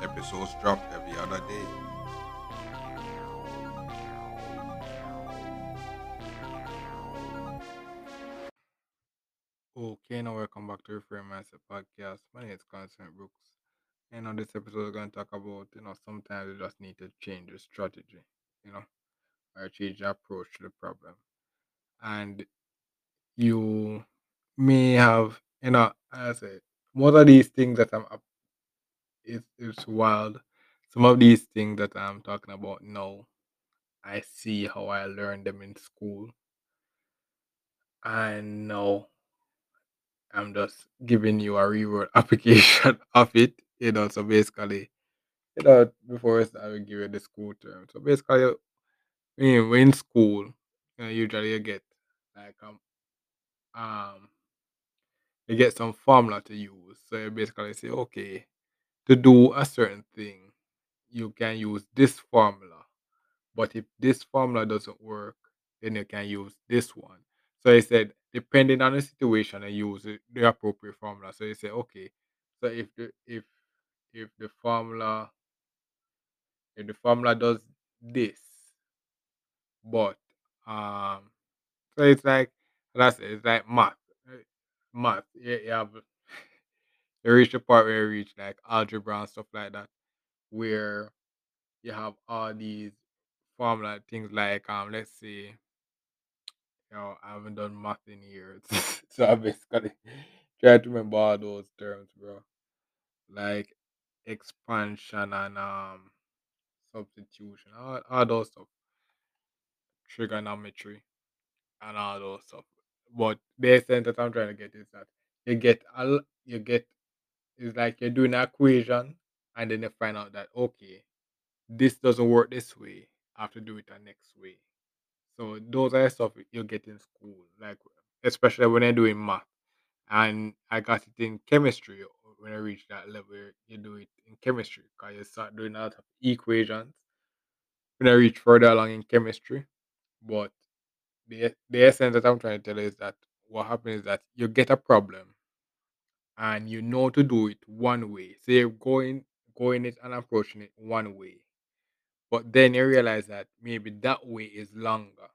Episodes drop every other day. Okay, now welcome back to Reframe Mindset Podcast. My name is Constant Brooks. And on this episode, we're going to talk about, you know, sometimes you just need to change your strategy, you know, or change your approach to the problem. And you may have, you know, as I say, most of these things that I'm it's, it's wild. Some of these things that I'm talking about now, I see how I learned them in school. And now I'm just giving you a real application of it, you know. So basically, you know, before I will give you the school term. So basically, when in school, you know, usually you get like um um you get some formula to use. So you basically say, okay, to do a certain thing, you can use this formula. But if this formula doesn't work, then you can use this one. So he said, depending on the situation, I use the appropriate formula. So he said, okay, so if the if if the formula if the formula does this, but um, so it's like that's it, it's like math, math. You, you have you reach the part where you reach like algebra and stuff like that, where you have all these formula things like um, let's say Yo, I haven't done math in years. so I basically try to remember all those terms, bro. Like expansion and um substitution, all, all those stuff, trigonometry and all those stuff. But the essence that I'm trying to get is that you get a you get it's like you're doing an equation and then you find out that okay, this doesn't work this way. I have to do it the next way. So those are the stuff you get in school, like especially when you're doing math. And I got it in chemistry uh, when I reached that level. You do it in chemistry because you start doing a lot of equations when I reach further along in chemistry. But the the essence that I'm trying to tell you is that what happens is that you get a problem and you know to do it one way. So you're going going it and approaching it one way. But then you realize that maybe that way is longer.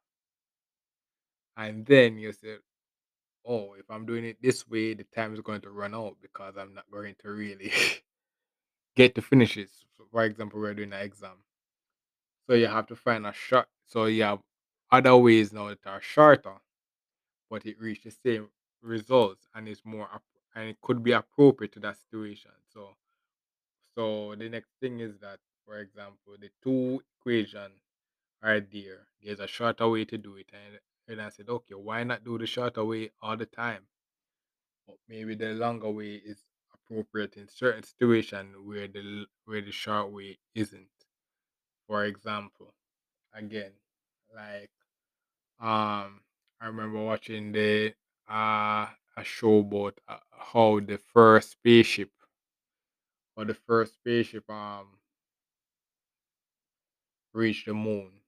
And then you say, oh, if I'm doing it this way, the time is going to run out because I'm not going to really get to finish it. So for example, we're doing an exam. So you have to find a short. So you have other ways now that are shorter, but it reach the same results and it's more and it could be appropriate to that situation. So so the next thing is that, for example, the two equation are there. There's a shorter way to do it, and and I said, okay, why not do the shorter way all the time? But maybe the longer way is appropriate in certain situations where the where the short way isn't. For example, again, like um, I remember watching the uh a show about uh, how the first spaceship or the first spaceship um reached the moon,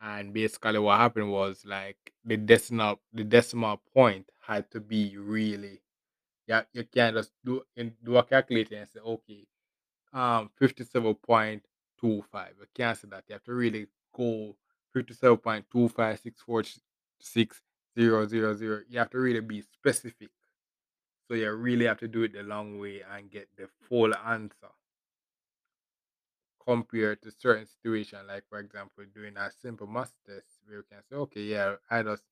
and basically what happened was like the decimal the decimal point had to be really yeah you can't just do and do a calculator and say okay um 57.25 you can't say that. You have to really go 57.256460000 you have to really be specific. So you really have to do it the long way and get the full answer. Compared to certain situation like for example doing a simple math test where you can say okay yeah i just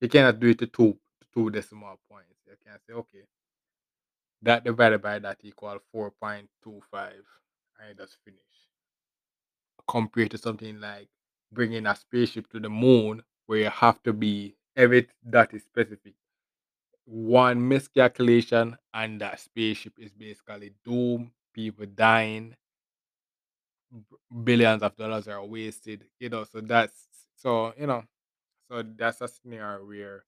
you cannot do it to two to two decimal points. You can say okay that divided by that equal 4.25 and you just finish. Compared to something like bringing a spaceship to the moon where you have to be every that is specific one miscalculation and that spaceship is basically doomed people dying billions of dollars are wasted. You know, so that's so you know, so that's a scenario where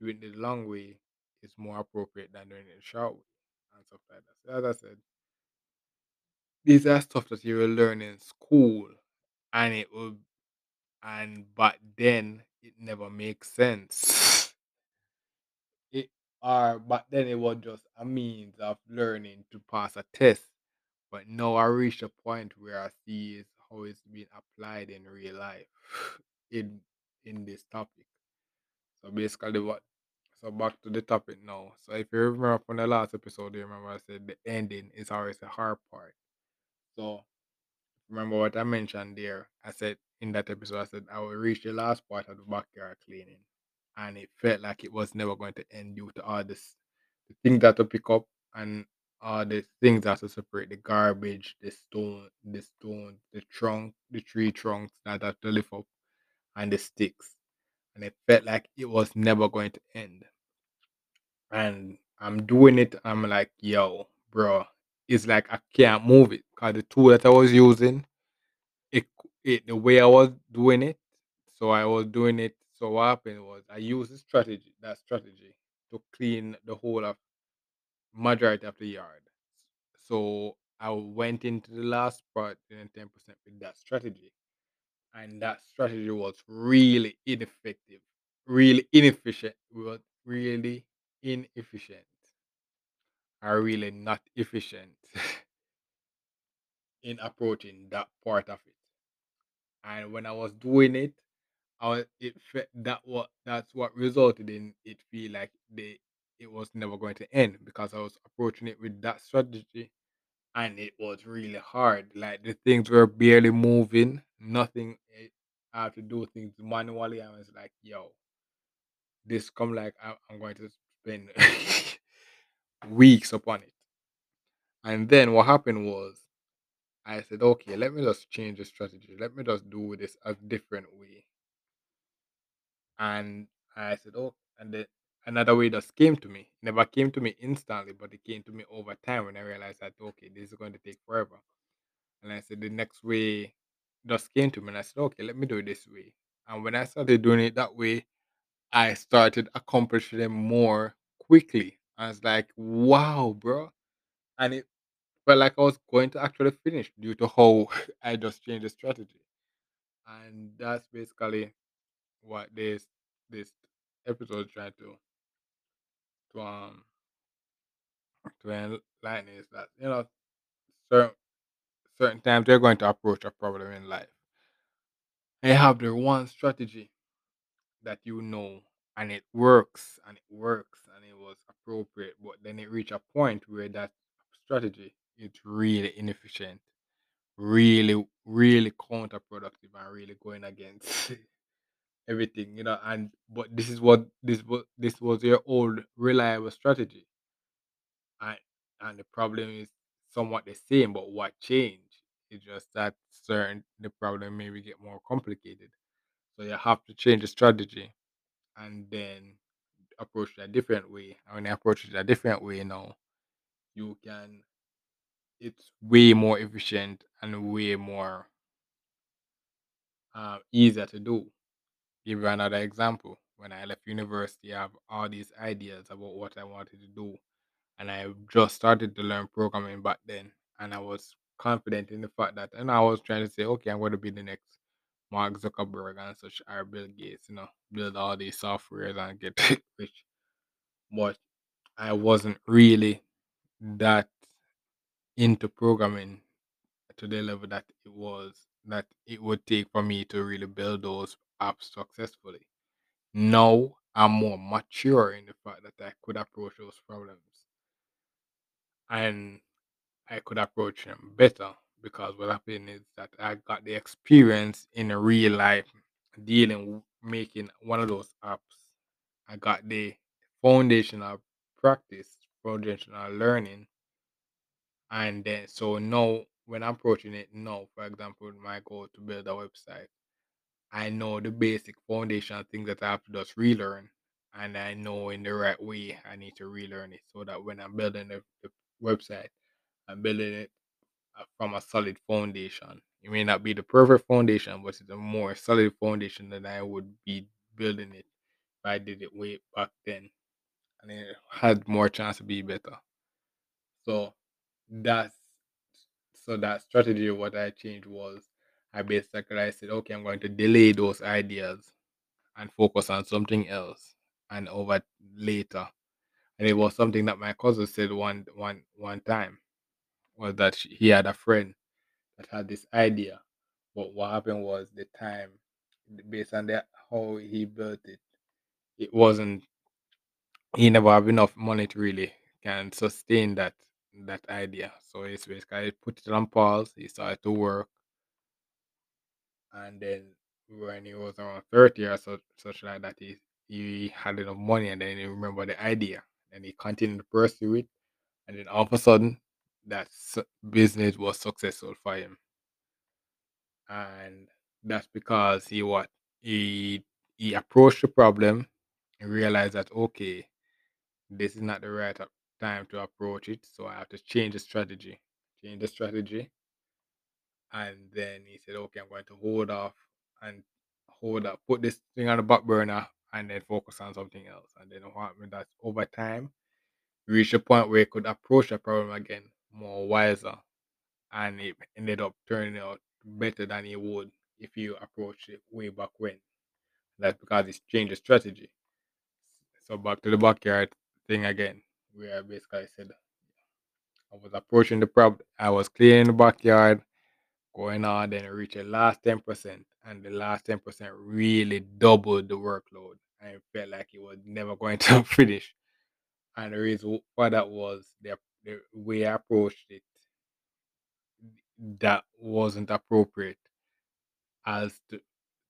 doing the long way is more appropriate than doing it the short way and stuff like that. So as I said, these are stuff that you will learn in school, and it will and but then it never makes sense. It or but then it was just a means of learning to pass a test. But now I reached a point where I see is how it's being applied in real life in in this topic. So basically what so back to the topic now. So if you remember from the last episode, you remember I said the ending is always the hard part. So Remember what I mentioned there? I said in that episode, I said I will reach the last part of the backyard cleaning, and it felt like it was never going to end due to all this, the things that to pick up and all the things that to separate the garbage, the stone, the stone, the trunk, the tree trunks that have to lift up, and the sticks, and it felt like it was never going to end. And I'm doing it. I'm like, yo, bro, it's like I can't move it because the tool that I was using it the way I was doing it, so I was doing it. So what happened was I used the strategy that strategy to clean the whole of majority of the yard. So I went into the last part in ten percent with that strategy, and that strategy was really ineffective, really inefficient. It was really inefficient. Are really not efficient in approaching that part of it. And when I was doing it, I was, it that what that's what resulted in it feel like the it was never going to end because I was approaching it with that strategy and it was really hard. Like the things were barely moving, nothing. eh, I have to do things manually. I was like, yo, this come like I'm going to spend weeks upon it. And then what happened was I said, okay, let me just change the strategy. Let me just do this a different way. And I said, oh, and then another way just came to me. Never came to me instantly, but it came to me over time when I realized that, okay, this is going to take forever. And I said, the next way just came to me. And I said, okay, let me do it this way. And when I started doing it that way, I started accomplishing more quickly. I was like, wow, bro. And it felt like I was going to actually finish due to how I just changed the strategy. And that's basically what this this episode is trying to to um to enlighten is that you know certain certain times they're going to approach a problem in life. They have their one strategy that you know and it works and it works and it was appropriate, but then it reach a point where that strategy is really inefficient, really, really counterproductive and really going against everything, you know, and but this is what this was this was your old reliable strategy and and the problem is somewhat the same, but what changed? It's just that certain the problem maybe get more complicated. So you have to change the strategy and then approach it a different way. And when you approach it a different way now, you can it's way more efficient and way more uh, easier to do. Give you another example. When I left university, I have all these ideas about what I wanted to do and I just started to learn programming back then, and I was confident in the fact that, and I was trying to say, okay, I'm going to be the next Mark Zuckerberg and such, or Bill Gates, you know, build all these softwares and get rich. But I wasn't really that into programming to the level that it was that it would take for me to really build those apps successfully. Now I'm more mature in the fact that I could approach those problems and I could approach them better because what happened is that I got the experience in real life dealing making one of those apps. I got the foundational practice, foundational learning, and then so now when I'm approaching it now, for example, my goal to build a website, I know the basic foundational things that I have to just relearn, and I know in the right way I need to relearn it so that when I'm building the, the website, I'm building it uh, from a solid foundation. It may not be the perfect foundation, but it's a more solid foundation than I would be building it if I did it way back then, and it had more chance to be better. So that's so that strategy. What I changed was I basically I said, okay, I'm going to delay those ideas and focus on something else, and over later. And it was something that my cousin said one one one time was that she, he had a friend that had this idea, but what happened was the time, based on that how he built it, it wasn't. He never have enough money to really can sustain that that idea. So it's basically put it on pause. He started to work, and then when he was around thirty or such, such like that, he he had enough money, and then he remembered the idea, and he continued to pursue it, and then all of a sudden, that business was successful for him and that's because he what he he approached the problem and realized that okay this is not the right time to approach it so i have to change the strategy change the strategy and then he said okay i'm going to hold off and hold up put this thing on the back burner and then focus on something else and then what happened that over time he reached a point where he could approach the problem again more wiser and it ended up turning out better than he would if you approach it way back when. That's because it's changed the strategy. So back to the backyard thing again, where I basically said I was approaching the problem. I was clearing the backyard, going on, then reached the last ten percent, and the last ten percent really doubled the workload. I felt like it was never going to finish. And the reason why that was the the way I approached it that wasn't appropriate as to,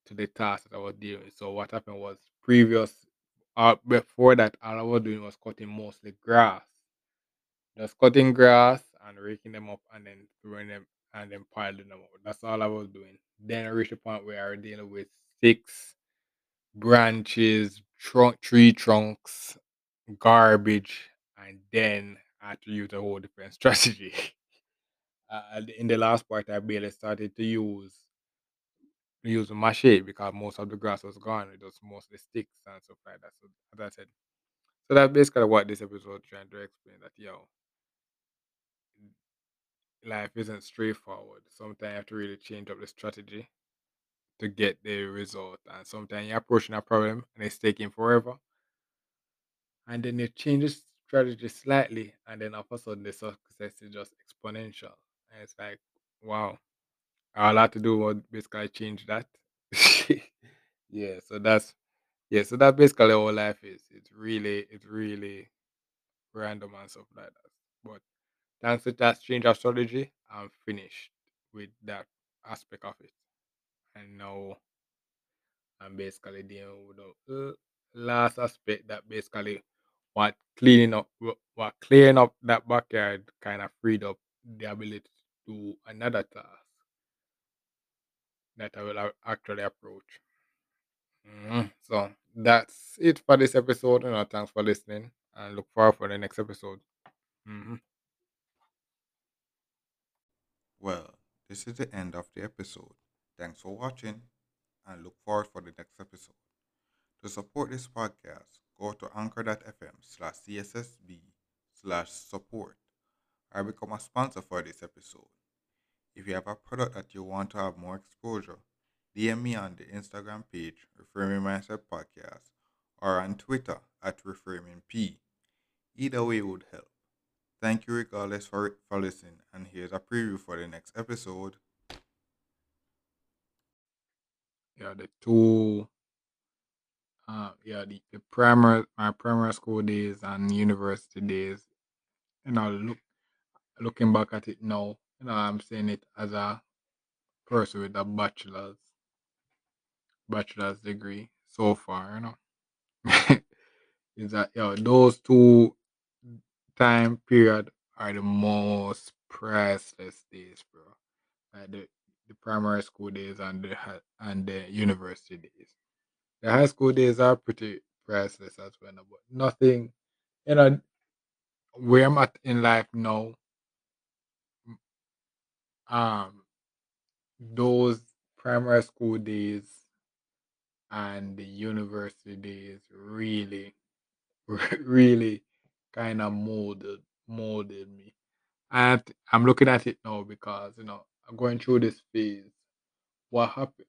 to the task that I was doing. So what happened was previous uh, before that all I was doing was cutting mostly grass. Just cutting grass and raking them up and then throwing them and then piling them up. That's all I was doing. Then I reached a point where I was dealing with six branches, trunk tree trunks, garbage, and then I had to use a whole different strategy. uh, in the last part, I barely started to use use a machete because most of the grass was gone. It was mostly sticks and stuff like that. So as I said, so that's basically what this episode trying to explain that yo, life isn't straightforward. Sometimes you have to really change up the strategy to get the result. And sometimes you're approaching a problem and it's taking forever. And then you change the strategy slightly and then all of a sudden the success is just exponential. And it's like, wow. All I had to do was basically change that. yeah, so that's Yeah, so that's basically all life is. It's really, it's really random and stuff like that. But thanks to that change of strategy, I'm finished with that aspect of it. And now I'm basically dealing with the uh, last aspect that basically what cleaning up, wha- what clearing up that backyard kind of freed up the ability to do another task that I will actually approach. Mhm. So that's it for this episode. You know, thanks for listening and look forward for the next episode. hmm Well, this is the end of the episode. Thanks for watching and look forward for the next episode. To support this podcast, go to anchor.fm slash CSSB slash support or become a sponsor for this episode. If you have a product that you want to have more exposure, DM me on the Instagram page, Reframing Mindset Podcast, or on Twitter at ReframingP. Either way would help. Thank you regardless for, for listening, and here's a preview for the next episode. Yeah, the two, uh, yeah, the, the primary, my primary school days and university days. You know, look, looking back at it now, you know, I'm seeing it as a person with a bachelor's, bachelor's degree so far. You know, is that yeah, those two time period are the most priceless days, bro. Like the the primary school days and the and the university days. The high school days are pretty priceless as well, but nothing, you know, where I'm at in life now, um those primary school days and the university days really really kind of molded molded me. And I'm looking at it now because you know I'm going through this phase. What happened?